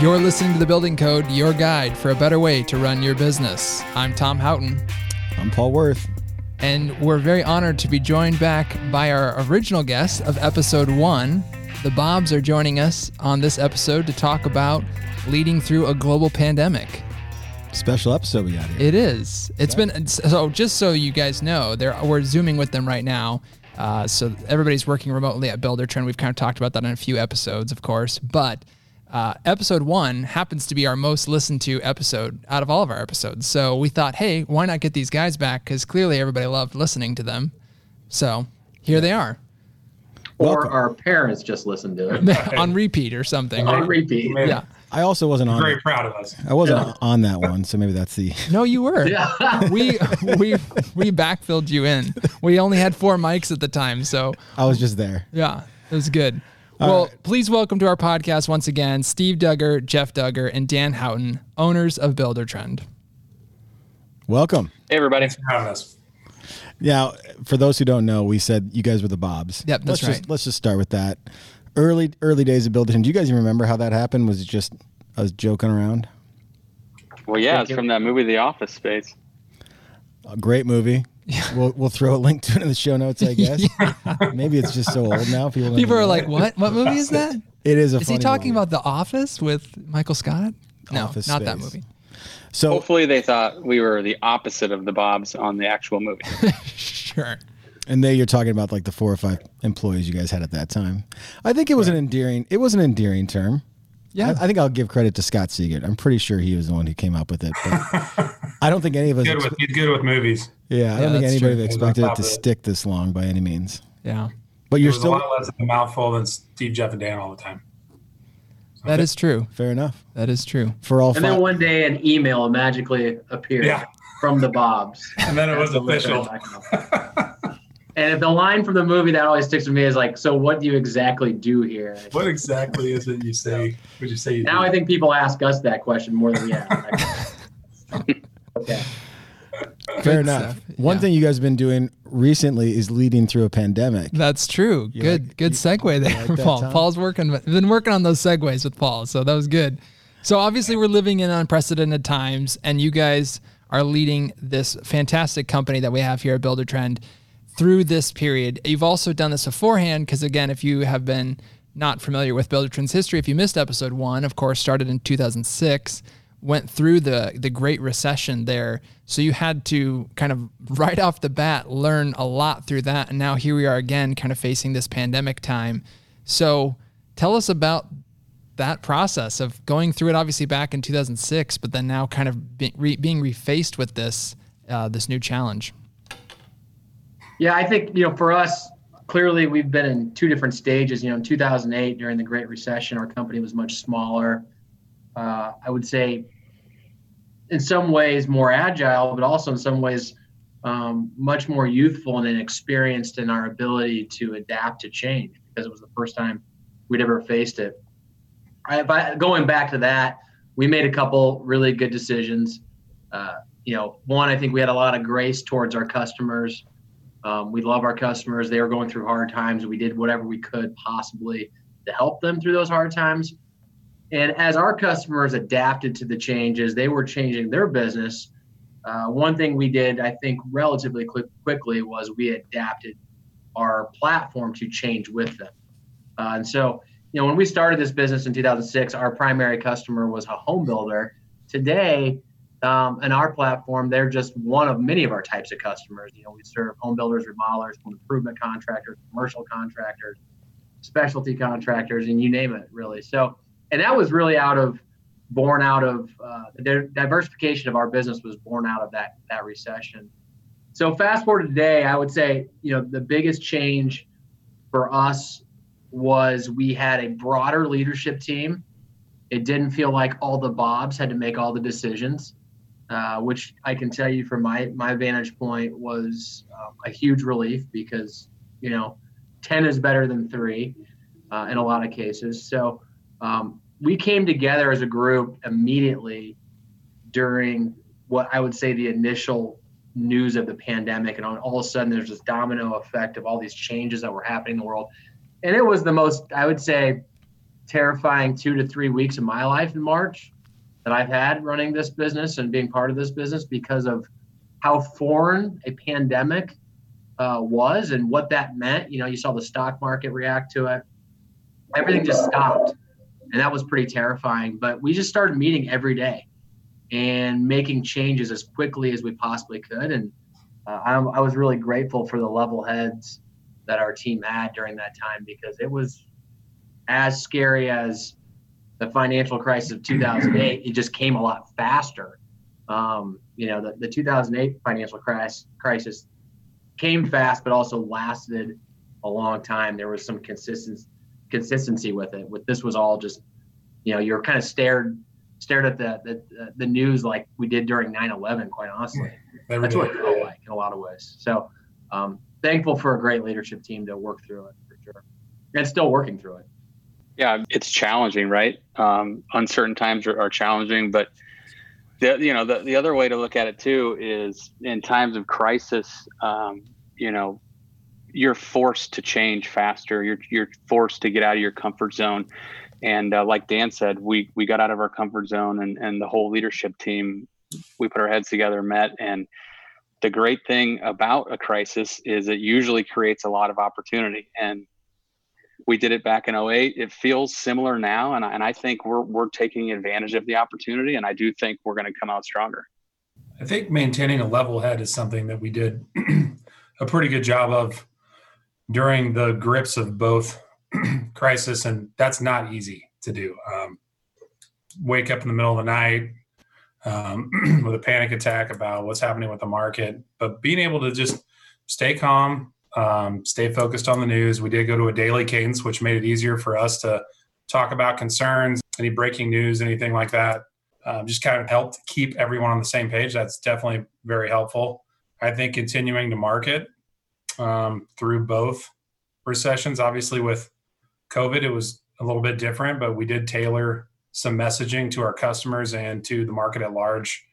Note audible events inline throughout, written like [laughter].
You're listening to The Building Code, your guide for a better way to run your business. I'm Tom Houghton, I'm Paul Worth. and we're very honored to be joined back by our original guest of episode one. The Bobs are joining us on this episode to talk about leading through a global pandemic. Special episode we got here. It is. It's been so. Just so you guys know, there we're zooming with them right now. Uh, so everybody's working remotely at Buildertrend. We've kind of talked about that in a few episodes, of course. But uh, episode one happens to be our most listened to episode out of all of our episodes. So we thought, hey, why not get these guys back? Because clearly everybody loved listening to them. So here they are or Welcome. our parents just listened to it [laughs] on repeat or something. on repeat. Man, Yeah. I also wasn't on. Very proud of us. I wasn't Yeah. on that one, so maybe that's the. [laughs] No, you were. Yeah. [laughs] we we we backfilled you in. We only had four mics at the time, so I was just there. Yeah, it was good. Well, please welcome to our podcast once again Steve Dugger, Jeff Dugger, and Dan Houghton, owners of Buildertrend. Welcome. Hey, everybody. Thanks for having us. Now, for those who don't know, we said you guys were the Bobs. Yep, that's let's right. Just, let's just start with that. Early early days of Buildertrend. Do you guys even remember how that happened? Was it just I was joking around? Well, yeah, it's from that movie, The Office Space. A great movie. We'll we'll throw a link to it in the show notes, I [laughs] guess. Maybe it's just so old now. People People are like, "What? What movie is that? it is a. Is he talking movie. about The Office with Michael Scott? No, Office not that movie. So Hopefully, they thought we were the opposite of the Bobs on the actual movie. [laughs] Sure. And there you're talking about like the four or five employees you guys had at that time. I think it was an endearing. It was an endearing term. Yeah. I, I think I'll give credit to Scott Seagate. I'm pretty sure he was the one who came up with it. But [laughs] I don't think any of us. Good with, he's good with movies. yeah, I don't Yeah, think anybody true. expected it to it. stick this long by any means. yeah. But It you're was still a lot less of a mouthful than Steve, Jeff, and Dan all the time. That is true. fair enough That is true. for all And then one day an email magically appeared Yeah. from the Bobs. [laughs] And then it was That's what official. [laughs] talking about. and if the line from the movie that always sticks with me is like, "So what do you exactly do here?" What exactly is it you say? Would you say you Now do? I think people ask us that question more than we ask. [laughs] okay. fair Good enough. stuff. One Yeah. thing you guys have been doing recently is leading through a pandemic. That's true. You good, like- good segue there, like Paul. Tom? Paul's working. Been working on those segues with Paul, so that was good. So obviously, we're living in unprecedented times, and you guys are leading this fantastic company that we have here at Buildertrend through this period. You've also done this beforehand, because again, if you have been not familiar with Buildertrend's history, if you missed episode one, of course, started in 2006 went through the the Great Recession there. So you had to kind of right off the bat learn a lot through that. And now here we are again, kind of facing this pandemic time. So tell us about that process of going through it, obviously back in 2006, but then now kind of be, re, being refaced with this uh, this new challenge. Yeah, I think you know for us, clearly we've been in two different stages. You know, in 2008 during the Great Recession, our company was much smaller. Uh, I would say, in some ways, more agile, but also in some ways, um, much more youthful and inexperienced in our ability to adapt to change because it was the first time we'd ever faced it. I, going back to that, we made a couple really good decisions. Uh, you know, one, I think we had a lot of grace towards our customers. Um, we love our customers. They were going through hard times. We did whatever we could possibly to help them through those hard times. And as our customers adapted to the changes, they were changing their business. Uh, one thing we did, I think, relatively quick, quickly was we adapted our platform to change with them. Uh, and so, you know, when we started this business in 2006, our primary customer was a home builder. Today, um, and our platform, they're just one of many of our types of customers. You know, we serve home builders, remodelers, home improvement contractors, commercial contractors, specialty contractors, and you name it, really. So, and that was really out of born out of uh, the diversification of our business was born out of that that recession. So fast forward to today, I would say you know the biggest change for us was we had a broader leadership team. It didn't feel like all the Bobs had to make all the decisions, uh, which I can tell you from my my vantage point was um, a huge relief because you know ten is better than three uh, in a lot of cases. So um, we came together as a group immediately during what I would say the initial news of the pandemic, and all of a sudden there's this domino effect of all these changes that were happening in the world, and it was the most I would say terrifying two to three weeks of my life in March that I've had running this business and being part of this business because of how foreign a pandemic uh, was and what that meant. You know, you saw the stock market react to it. Everything just stopped. And that was pretty terrifying. But we just started meeting every day and making changes as quickly as we possibly could. And uh, I, I was really grateful for the level heads that our team had during that time because it was as scary as the financial crisis of 2008. It just came a lot faster. Um, you know, the, the 2008 financial crisis, crisis came fast, but also lasted a long time. There was some consistency consistency with it. With this was all just, you know, you're kind of stared stared at the the, the news like we did during 9/11. Quite honestly, that's what it felt like in a lot of ways. So, um, thankful for a great leadership team to work through it for sure, and still working through it. Yeah, it's challenging, right? Um, uncertain times are, are challenging, but the, you know the, the other way to look at it too is in times of crisis um, you know you're forced to change faster. You're you're forced to get out of your comfort zone. And uh, like dan said we we got out of our comfort zone and and the whole leadership team we put our heads together met. And the great thing about a crisis is it usually creates a lot of opportunity. And we did it back in 08 it feels similar now and I, and I think we're, we're taking advantage of the opportunity and i do think we're going to come out stronger. I think maintaining a level head is something that we did [clears throat] a pretty good job of during the grips of both [clears throat] crisis and that's not easy to do. Um, wake up in the middle of the night um, [clears throat] with a panic attack about what's happening with the market but being able to just stay calm um, stay focused on the news. We did go to a daily cadence, which made it easier for us to talk about concerns, any breaking news, anything like that. Um, just kind of helped keep everyone on the same page. That's definitely very helpful. I think continuing to market um, through both recessions, obviously with COVID, it was a little bit different, but we did tailor some messaging to our customers and to the market at large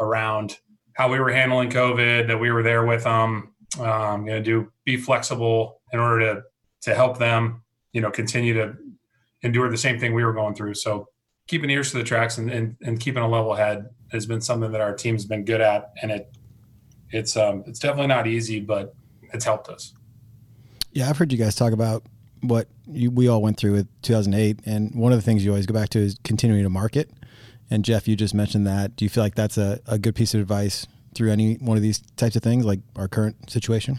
around how we were handling COVID, that we were there with them, um, you know, do be flexible in order to to help them, you know, continue to endure the same thing we were going through. So keeping ears to the tracks and, and, and keeping a level head has been something that our team's been good at, and it it's um, it's definitely not easy, but it's helped us. Yeah, I've heard you guys talk about what you, we all went through with 2008, and one of the things you always go back to is continuing to market. And Jeff, you just mentioned that. Do you feel like that's a, a good piece of advice through any one of these types of things, like our current situation?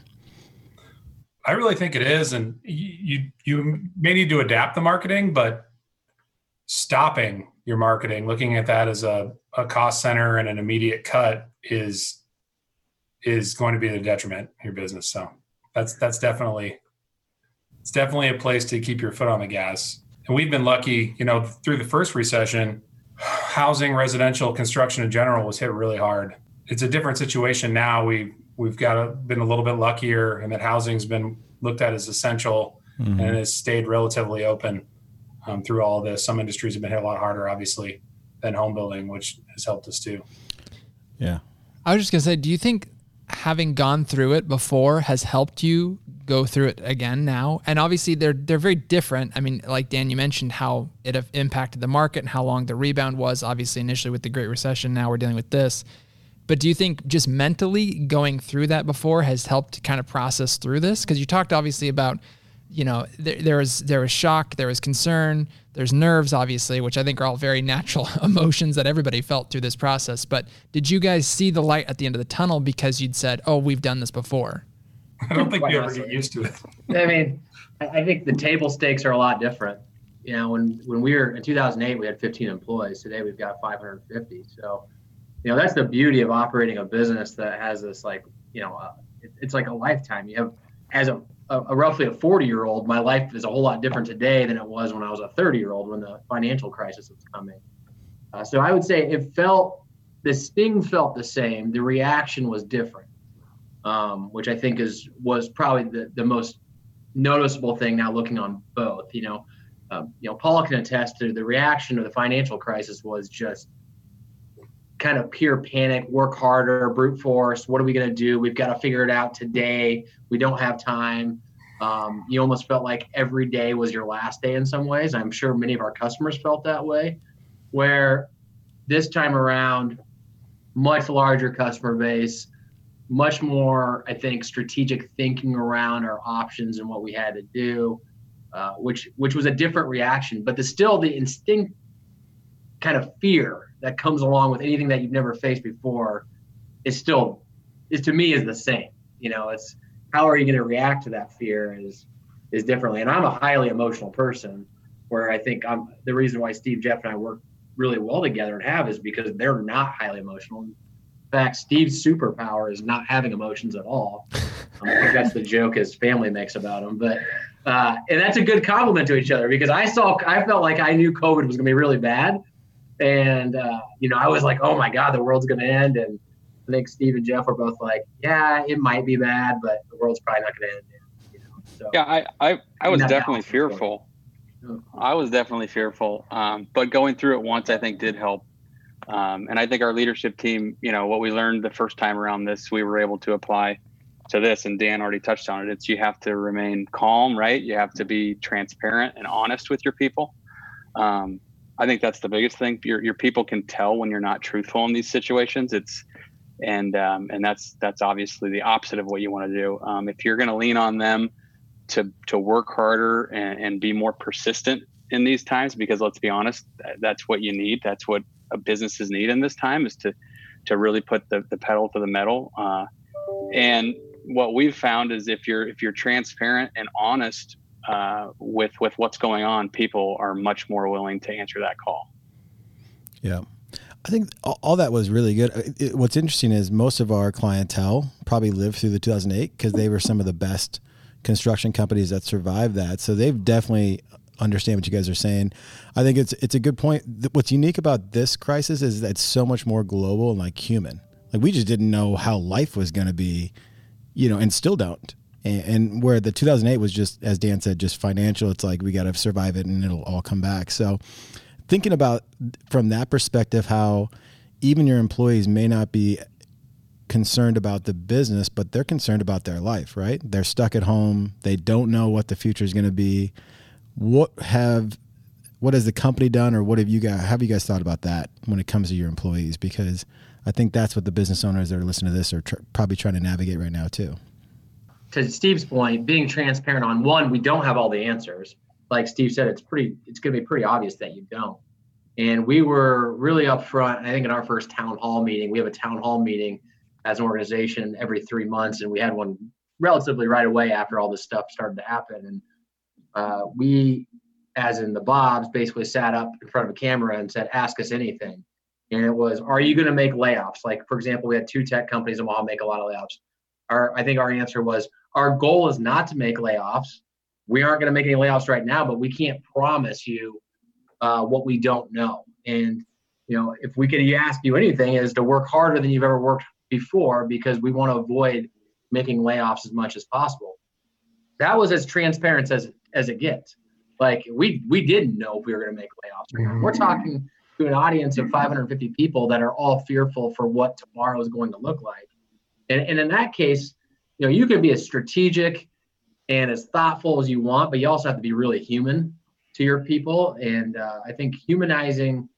I really think it is, and you you may need to adapt the marketing, but stopping your marketing, looking at that as a, a cost center and an immediate cut is is going to be the detriment your business. So that's that's definitely it's definitely a place to keep your foot on the gas. And we've been lucky, you know, through the first recession, housing, residential construction in general was hit really hard it's a different situation now. We we've got a, been a little bit luckier, and that housing's been looked at as essential mm-hmm. and has stayed relatively open um, through all of this. Some industries have been hit a lot harder, obviously, than home building, which has helped us too. Yeah, I was just gonna say, do you think having gone through it before has helped you go through it again now? And obviously, they're they're very different. I mean, like Dan, you mentioned how it impacted the market and how long the rebound was. Obviously, initially with the Great Recession, now we're dealing with this but do you think just mentally going through that before has helped kind of process through this? Because you talked obviously about, you know, there, there was there was shock, there was concern, there's nerves, obviously, which I think are all very natural [laughs] emotions that everybody felt through this process. But did you guys see the light at the end of the tunnel because you'd said, "Oh, we've done this before"? I don't think you ever get used to it. I mean, I think the table stakes are a lot different. You know, when when we were in 2008, we had 15 employees. Today, we've got 550. So you know that's the beauty of operating a business that has this like you know uh, it, it's like a lifetime. You have as a, a, a roughly a 40 year old my life is a whole lot different today than it was when i was a 30 year old when the financial crisis was coming. Uh, so i would say it felt the sting felt the same. The reaction was different um, which i think is was probably the, the most noticeable thing now looking on both you know. Um, you know paul can attest to the reaction of the financial crisis was just kind of pure panic, work harder, brute force. What are we going to do? We've got to figure it out today. We don't have time. Um, you almost felt like every day was your last day in some ways. I'm sure many of our customers felt that way. Where this time around, much larger customer base, much more, I think, strategic thinking around our options and what we had to do, uh, which which was a different reaction. But the still the instinct kind of fear that comes along with anything that you've never faced before is still is to me is the same. You know, it's how are you going to react to that fear is is differently. And I'm a highly emotional person, where I think I'm the reason why Steve, Jeff, and I work really well together and have is because they're not highly emotional. In fact, Steve's superpower is not having emotions at all. [laughs] Um, I think that's the joke his family makes about him, but uh, and that's a good compliment to each other because I saw I felt like I knew COVID was going to be really bad, and uh, you know I was like, oh my god, the world's going to end, and I think Steve and Jeff were both like, yeah, it might be bad, but the world's probably not going to end. You know? so, yeah, I, I, I was definitely fearful. I was definitely fearful, um, but going through it once, I think, did help. Um, and I think our leadership team, you know, what we learned the first time around this, we were able to apply to this. And Dan already touched on it. It's you have to remain calm, right? You have to be transparent and honest with your people. Um, I think that's the biggest thing. Your your people can tell when you're not truthful in these situations. It's and um, and that's that's obviously the opposite of what you want to do. Um, if you're going to lean on them to to work harder and, and, be more persistent in these times, because let's be honest, that's what you need. That's what businesses need in this time is to to really put the, the pedal to the metal. Uh, and what we've found is if you're if you're transparent and honest uh, with with what's going on, people are much more willing to answer that call. Yeah. I think all that was really good. It, what's interesting is most of our clientele probably lived through the 2008 because they were some of the best construction companies that survived that. So they've definitely understand what you guys are saying. I think it's it's a good point. What's unique about this crisis is that it's so much more global and like human. Like we just didn't know how life was going to be, you know, and still don't. And, and where the 2008 was just, as Dan said, just financial. It's like we got to survive it and it'll all come back. So thinking about from that perspective how even your employees may not be concerned about the business but they're concerned about their life right they're stuck at home they don't know what the future is going to be what have what has the company done or what have you guys have you guys thought about that when it comes to your employees because i think that's what the business owners that are listening to this are tr- probably trying to navigate right now too to steve's point being transparent on one we don't have all the answers like Steve said, it's pretty, it's going to be pretty obvious that you don't. And we were really upfront. I think in our first town hall meeting, we have a town hall meeting as an organization every three months, and we had one relatively right away after all this stuff started to happen. And uh, we, as in the Bobs, basically sat up in front of a camera and said, "Ask us anything." And it was, "Are you going to make layoffs?" Like for example, we had two tech companies in Omaha make a lot of layoffs. Our, I think our answer was, "Our goal is not to make layoffs we aren't going to make any layoffs right now, but we can't promise you uh, what we don't know. And you know, if we could ask you anything, is to work harder than you've ever worked before because we want to avoid making layoffs as much as possible. That was as transparent as as it gets. Like we we didn't know if we were going to make layoffs. Right We're talking to an audience of 550 people that are all fearful for what tomorrow is going to look like. And, and in that case, you know, you can be as strategic and as thoughtful as you want, but you also have to be really human to your people. And uh, I think humanizing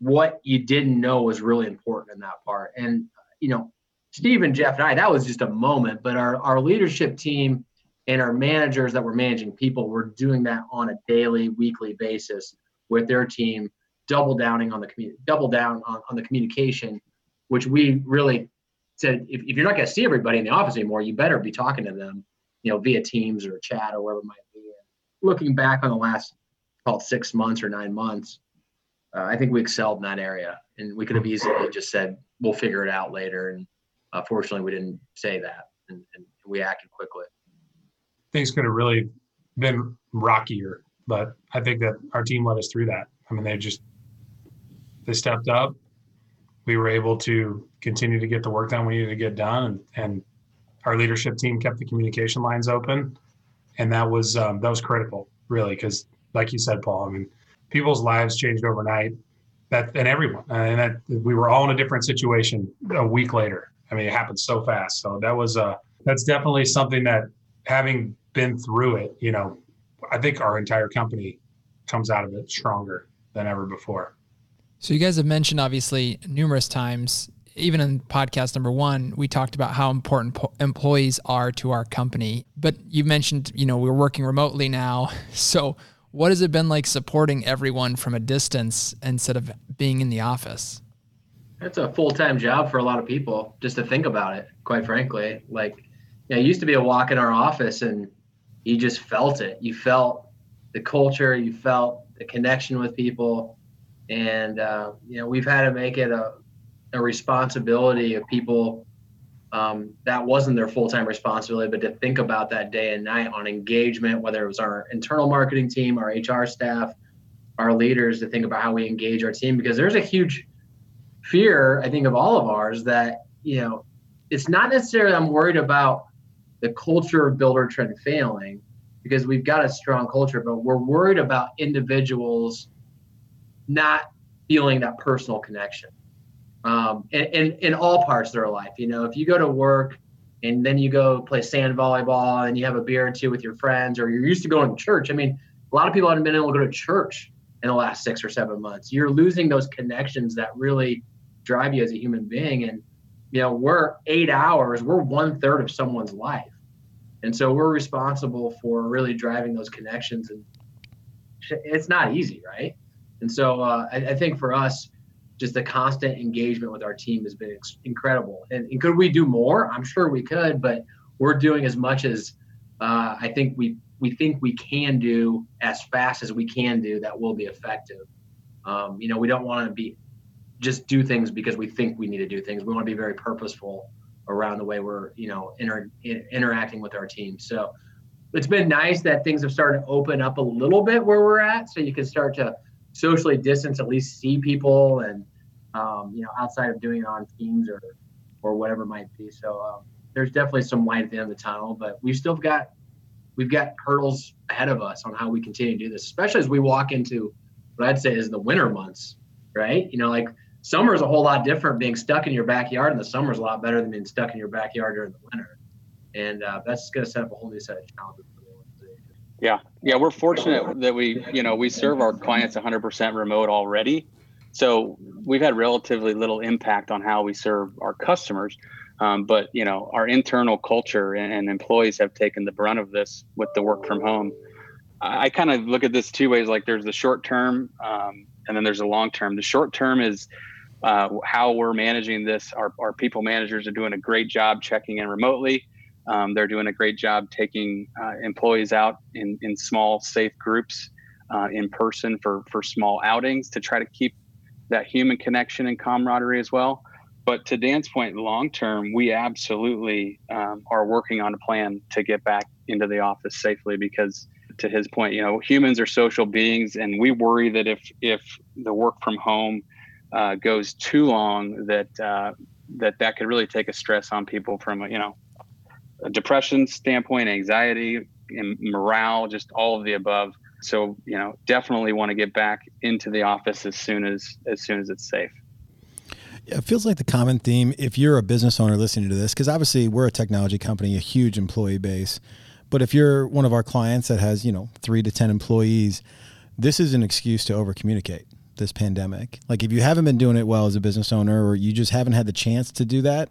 what you didn't know was really important in that part. And, you know, Steve and Jeff and I, that was just a moment, but our, our leadership team and our managers that were managing people were doing that on a daily, weekly basis with their team, double downing on the double down on, on the communication, which we really said, if, if you're not going to see everybody in the office anymore, you better be talking to them you know, via Teams or chat or whatever it might be. And looking back on the last, call it six months or nine months, uh, I think we excelled in that area, and we could have easily just said we'll figure it out later. And uh, fortunately, we didn't say that, and, and we acted quickly. Things could have really been rockier, but I think that our team led us through that. I mean, they just they stepped up. We were able to continue to get the work done we needed to get done, and, and our leadership team kept the communication lines open, and that was um, that was critical, really, because like you said, Paul, I mean, people's lives changed overnight. That and everyone, and that we were all in a different situation a week later. I mean, it happened so fast. So that was uh, that's definitely something that having been through it, you know, I think our entire company comes out of it stronger than ever before. So you guys have mentioned obviously numerous times, even in podcast number one, we talked about how important po- employees are to our company. But you mentioned, you know, we're working remotely now. [laughs] So what has it been like supporting everyone from a distance instead of being in the office? It's a full time job for a lot of people, just to think about it, quite frankly. Like, yeah, it used to be a walk in our office and you just felt it. You felt the culture, you felt the connection with people. And, uh, you know, we've had to make it a, a responsibility of people um, that wasn't their full-time responsibility, but to think about that day and night on engagement, whether it was our internal marketing team, our HR staff, our leaders, to think about how we engage our team, because there's a huge fear, I think, of all of ours that you know, it's not necessarily I'm worried about the culture of Buildertrend failing because we've got a strong culture, but we're worried about individuals not feeling that personal connection um, in, in, in all parts of their life. You know, if you go to work and then you go play sand volleyball and you have a beer or two with your friends, or you're used to going to church. I mean, a lot of people haven't been able to go to church in the last six or seven months. You're losing those connections that really drive you as a human being. And, you know, we're eight hours, we're one third of someone's life. And so we're responsible for really driving those connections. And it's not easy, right? And so uh, I, I, think for us, just the constant engagement with our team has been incredible. And, and, could we do more? I'm sure we could, but we're doing as much as uh, I think we we think we can do as fast as we can do that will be effective. Um, you know, we don't want to be just do things because we think we need to do things. We want to be very purposeful around the way we're you know inter- interacting with our team. So it's been nice that things have started to open up a little bit where we're at, so you can start to socially distance, at least see people, and um, you know outside of doing it on Teams or or whatever it might be. So um, there's definitely some light at the end of the tunnel, but we've still got we've got hurdles ahead of us on how we continue to do this, especially as we walk into what I'd say is the winter months, right? You know, like summer is a whole lot different being stuck in your backyard, and the summer is a lot better than being stuck in your backyard during the winter. And uh, that's going to set up a whole new set of challenges. Yeah, yeah, we're fortunate that we, you know, we serve our clients 100% remote already, so we've had relatively little impact on how we serve our customers. Um, but you know, our internal culture and, and, employees have taken the brunt of this with the work from home. I, kind of look at this two ways: like there's the short term, um, and then there's the long term. The short term is uh, how we're managing this. Our, our people managers are doing a great job checking in remotely. Um, they're doing a great job taking uh, employees out in, in small, safe groups uh, in person for, for small outings to try to keep that human connection and camaraderie as well. But to Dan's point, long term, we absolutely um, are working on a plan to get back into the office safely because to his point, you know, humans are social beings, and we worry that if if the work from home uh, goes too long that uh, that that could really take a stress on people from you know a depression standpoint, anxiety, and morale, just all of the above. So you know, definitely want to get back into the office as soon as as soon as it's safe. It feels like the common theme if you're a business owner listening to this, because obviously we're a technology company, a huge employee base. But if you're one of our clients that has, you know, three to 10 employees, this is an excuse to over communicate this pandemic. Like if you haven't been doing it well as a business owner or you just haven't had the chance to do that,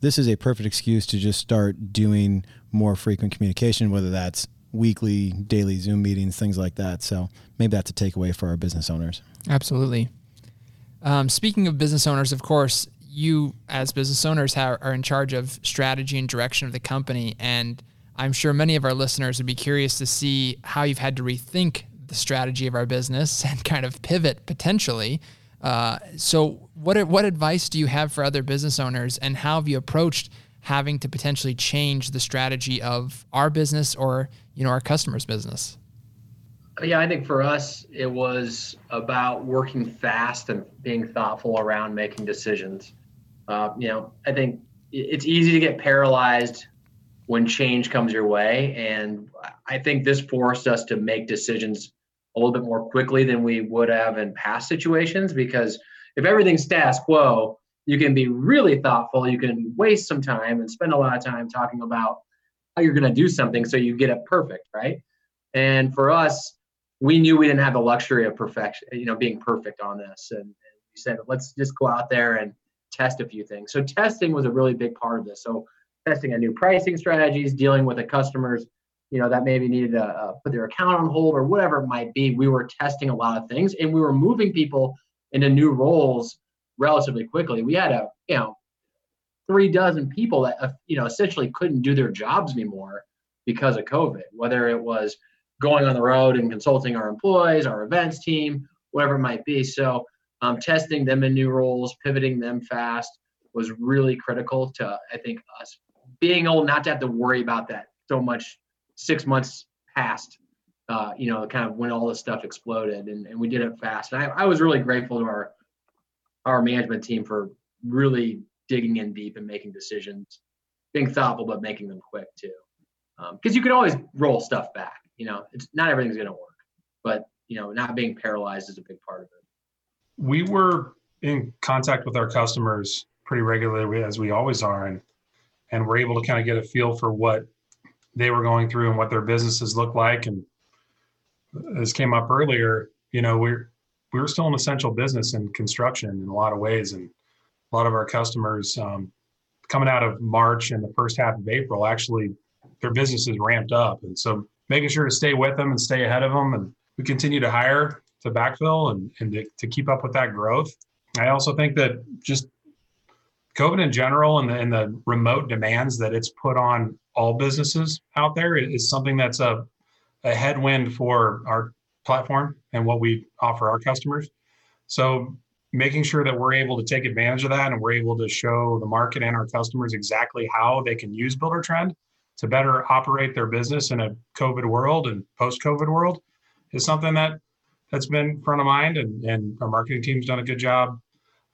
this is a perfect excuse to just start doing more frequent communication, whether that's weekly, daily Zoom meetings, things like that. So maybe that's a takeaway for our business owners. Absolutely. Um, speaking of business owners, of course, you as business owners are in charge of strategy and direction of the company. And I'm sure many of our listeners would be curious to see how you've had to rethink the strategy of our business [laughs] and kind of pivot potentially. Uh, so, what what advice do you have for other business owners, and how have you approached having to potentially change the strategy of our business or you know our customers' business? Yeah, I think for us it was about working fast and being thoughtful around making decisions. Uh, you know, I think it's easy to get paralyzed when change comes your way, and I think this forced us to make decisions a little bit more quickly than we would have in past situations because if everything's status quo, you can be really thoughtful. You can waste some time and spend a lot of time talking about how you're going to do something so you get it perfect, right? And for us, we knew we didn't have the luxury of perfection, you know, being perfect on this. And, and we said, let's just go out there and test a few things. So testing was a really big part of this. So testing a new pricing strategies, dealing with the customers, you know, that maybe needed to uh, put their account on hold or whatever it might be. We were testing a lot of things and we were moving people into new roles relatively quickly. We had a, you know, three dozen people that, uh, you know, essentially couldn't do their jobs anymore because of COVID, whether it was going on the road and consulting our employees, our events team, whatever it might be. So um, testing them in new roles, pivoting them fast was really critical to, I think, us being able not to have to worry about that so much six months past, uh, you know, kind of when all this stuff exploded and, and we did it fast. And I, I was really grateful to our, our management team for really digging in deep and making decisions, being thoughtful, but making them quick too. Because um, you can always roll stuff back. You know, it's not everything's going to work, but you know, not being paralyzed is a big part of it. We were in contact with our customers pretty regularly, as we always are, and and we're able to kind of get a feel for what they were going through and what their businesses look like. And as came up earlier, you know, we're we're still an essential business in construction in a lot of ways, and a lot of our customers um, coming out of March and the first half of April actually their businesses ramped up, and so making sure to stay with them and stay ahead of them, and we continue to hire to backfill and and to, to keep up with that growth. I also think that just COVID in general and the, and the remote demands that it's put on all businesses out there is something that's a, a headwind for our platform and what we offer our customers. So making sure that we're able to take advantage of that and we're able to show the market and our customers exactly how they can use Buildertrend to better operate their business in a COVID world and post-COVID world is something that that's been front of mind and, and our marketing team's done a good job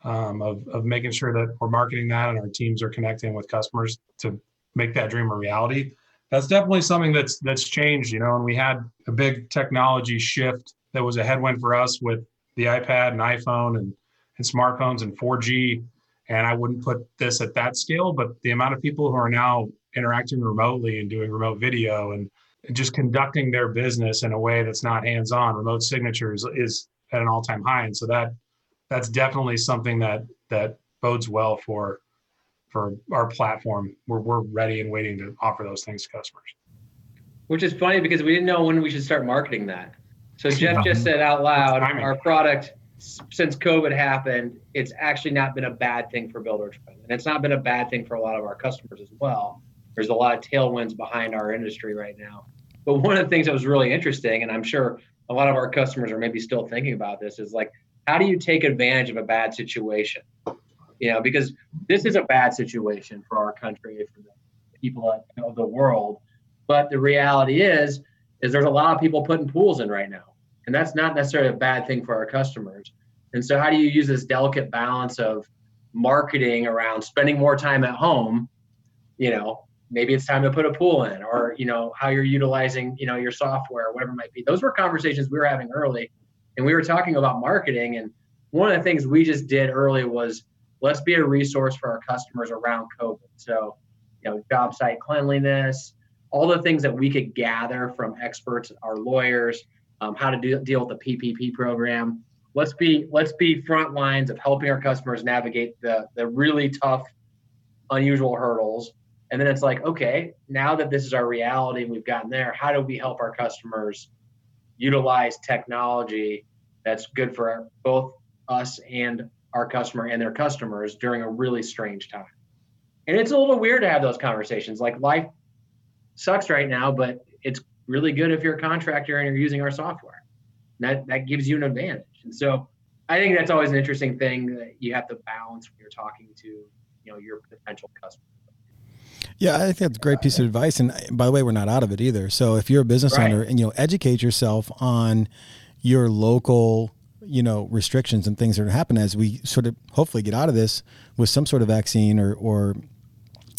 um, of, of making sure that we're marketing that and our teams are connecting with customers to make that dream a reality. That's definitely something that's that's changed, you know, and we had a big technology shift that was a headwind for us with the iPad and iPhone and, and smartphones and 4G. And I wouldn't put this at that scale, but the amount of people who are now interacting remotely and doing remote video and just conducting their business in a way that's not hands-on, remote signatures is at an all-time high. And so that that's definitely something that that bodes well for for our platform. We're we're ready and waiting to offer those things to customers. Which is funny because we didn't know when we should start marketing that. So Jeff just said out loud, our product since COVID happened, it's actually not been a bad thing for Buildertrend, and it's not been a bad thing for a lot of our customers as well. There's a lot of tailwinds behind our industry right now. But one of the things that was really interesting, and I'm sure a lot of our customers are maybe still thinking about this, is like how do you take advantage of a bad situation? Know, because this is a bad situation for our country, for the people of the world. But the reality is, is there's a lot of people putting pools in right now, and that's not necessarily a bad thing for our customers. And so, how do you use this delicate balance of marketing around spending more time at home? You know, maybe it's time to put a pool in, or you know, how you're utilizing, you know, your software, whatever it might be. Those were conversations we were having early and we were talking about marketing and one of the things we just did early was let's be a resource for our customers around covid. So you know job site cleanliness all the things that we could gather from experts our lawyers um, how to do, deal with the ppp program. Let's be let's be front lines of helping our customers navigate the the really tough unusual hurdles. And then it's like okay now that this is our reality and we've gotten there how do we help our customers utilize technology that's good for both us and our customer and their customers during a really strange time. And it's a little weird to have those conversations. Like life sucks right now, but it's really good if you're a contractor and you're using our software. That that gives you an advantage. And so I think that's always an interesting thing that you have to balance when you're talking to, you know, your potential customer. Yeah, I think that's a great piece of advice. And by the way, we're not out of it either. So if you're a business right. owner and you know, educate yourself on your local, you know, restrictions and things that are happening as we sort of hopefully get out of this with some sort of vaccine or or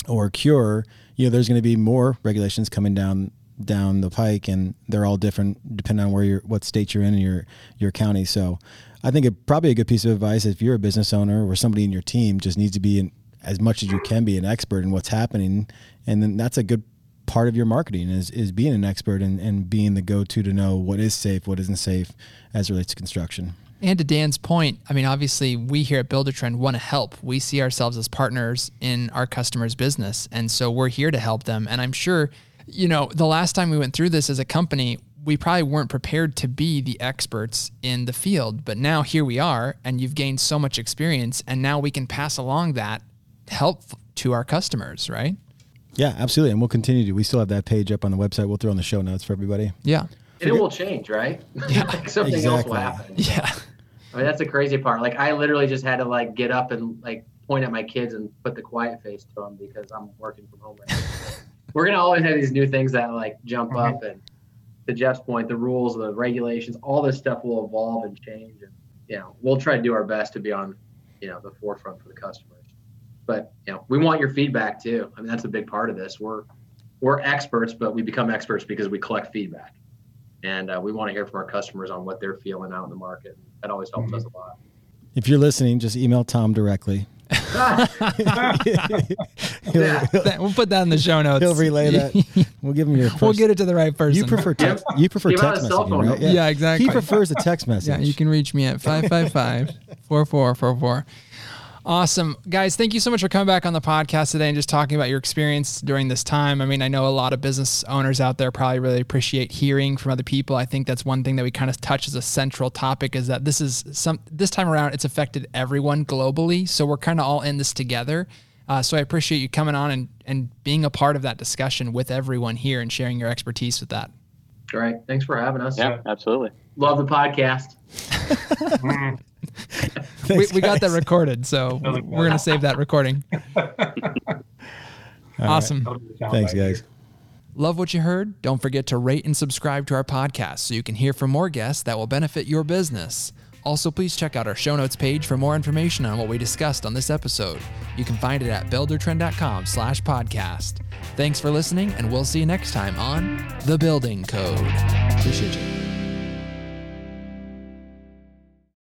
or cure. You know, there's going to be more regulations coming down down the pike, and they're all different depending on where you're, what state you're in, in your your county. So, I think it probably a good piece of advice if you're a business owner or somebody in your team just needs to be as much as you can be an expert in what's happening, and then that's a good part of your marketing is is being an expert and, and being the go to to know what is safe, what isn't safe as it relates to construction. And to Dan's point, I mean, obviously, we here at Buildertrend want to help. We see ourselves as partners in our customers' business. And so we're here to help them. And I'm sure, you know, the last time we went through this as a company, we probably weren't prepared to be the experts in the field. But now here we are, and you've gained so much experience. And now we can pass along that help to our customers, right? Yeah, absolutely. And we'll continue to. We still have that page up on the website. We'll throw in the show notes for everybody. Yeah. And it will change, right? [laughs] Yeah. [laughs] Something else will happen. Yeah. I mean, that's the crazy part. Like, I literally just had to like get up and like point at my kids and put the quiet face to them because I'm working from home. Right now. [laughs] We're gonna always have these new things that like jump Mm-hmm. up, and to Jeff's point, the rules, the regulations, all this stuff will evolve and change. And you know, we'll try to do our best to be on, you know, the forefront for the customers. But you know, we want your feedback too. I mean, that's a big part of this. We're we're experts, but we become experts because we collect feedback, and uh, we want to hear from our customers on what they're feeling out in the market. That always helps us a lot. If you're listening, just email Tom directly. [laughs] [laughs] Yeah. we'll put that in the show notes. he'll relay that. We'll give him your. [laughs] First, we'll get it to the right person. You prefer text. You prefer Give text a cell messaging, phone right? number. Yeah, exactly. He prefers a text message. Yeah, you can reach me at 555 4444. Awesome. Guys, thank you so much for coming back on the podcast today and just talking about your experience during this time. I mean, I know a lot of business owners out there probably really appreciate hearing from other people. I think that's one thing that we kind of touch as a central topic is that this is some this time around it's affected everyone globally. So we're kind of all in this together. Uh, so I appreciate you coming on and, and being a part of that discussion with everyone here and sharing your expertise with that. Great. Thanks for having us. Yeah, absolutely. Love the podcast. [laughs] Mm. [laughs] we, we got that recorded, so we're going to save that recording. [laughs] awesome. Thanks, guys. Love what you heard? Don't forget to rate and subscribe to our podcast so you can hear from more guests that will benefit your business. Also, please check out our show notes page for more information on what we discussed on this episode. You can find it at buildertrend.com slash podcast. Thanks for listening, and we'll see you next time on The Building Code. Appreciate you.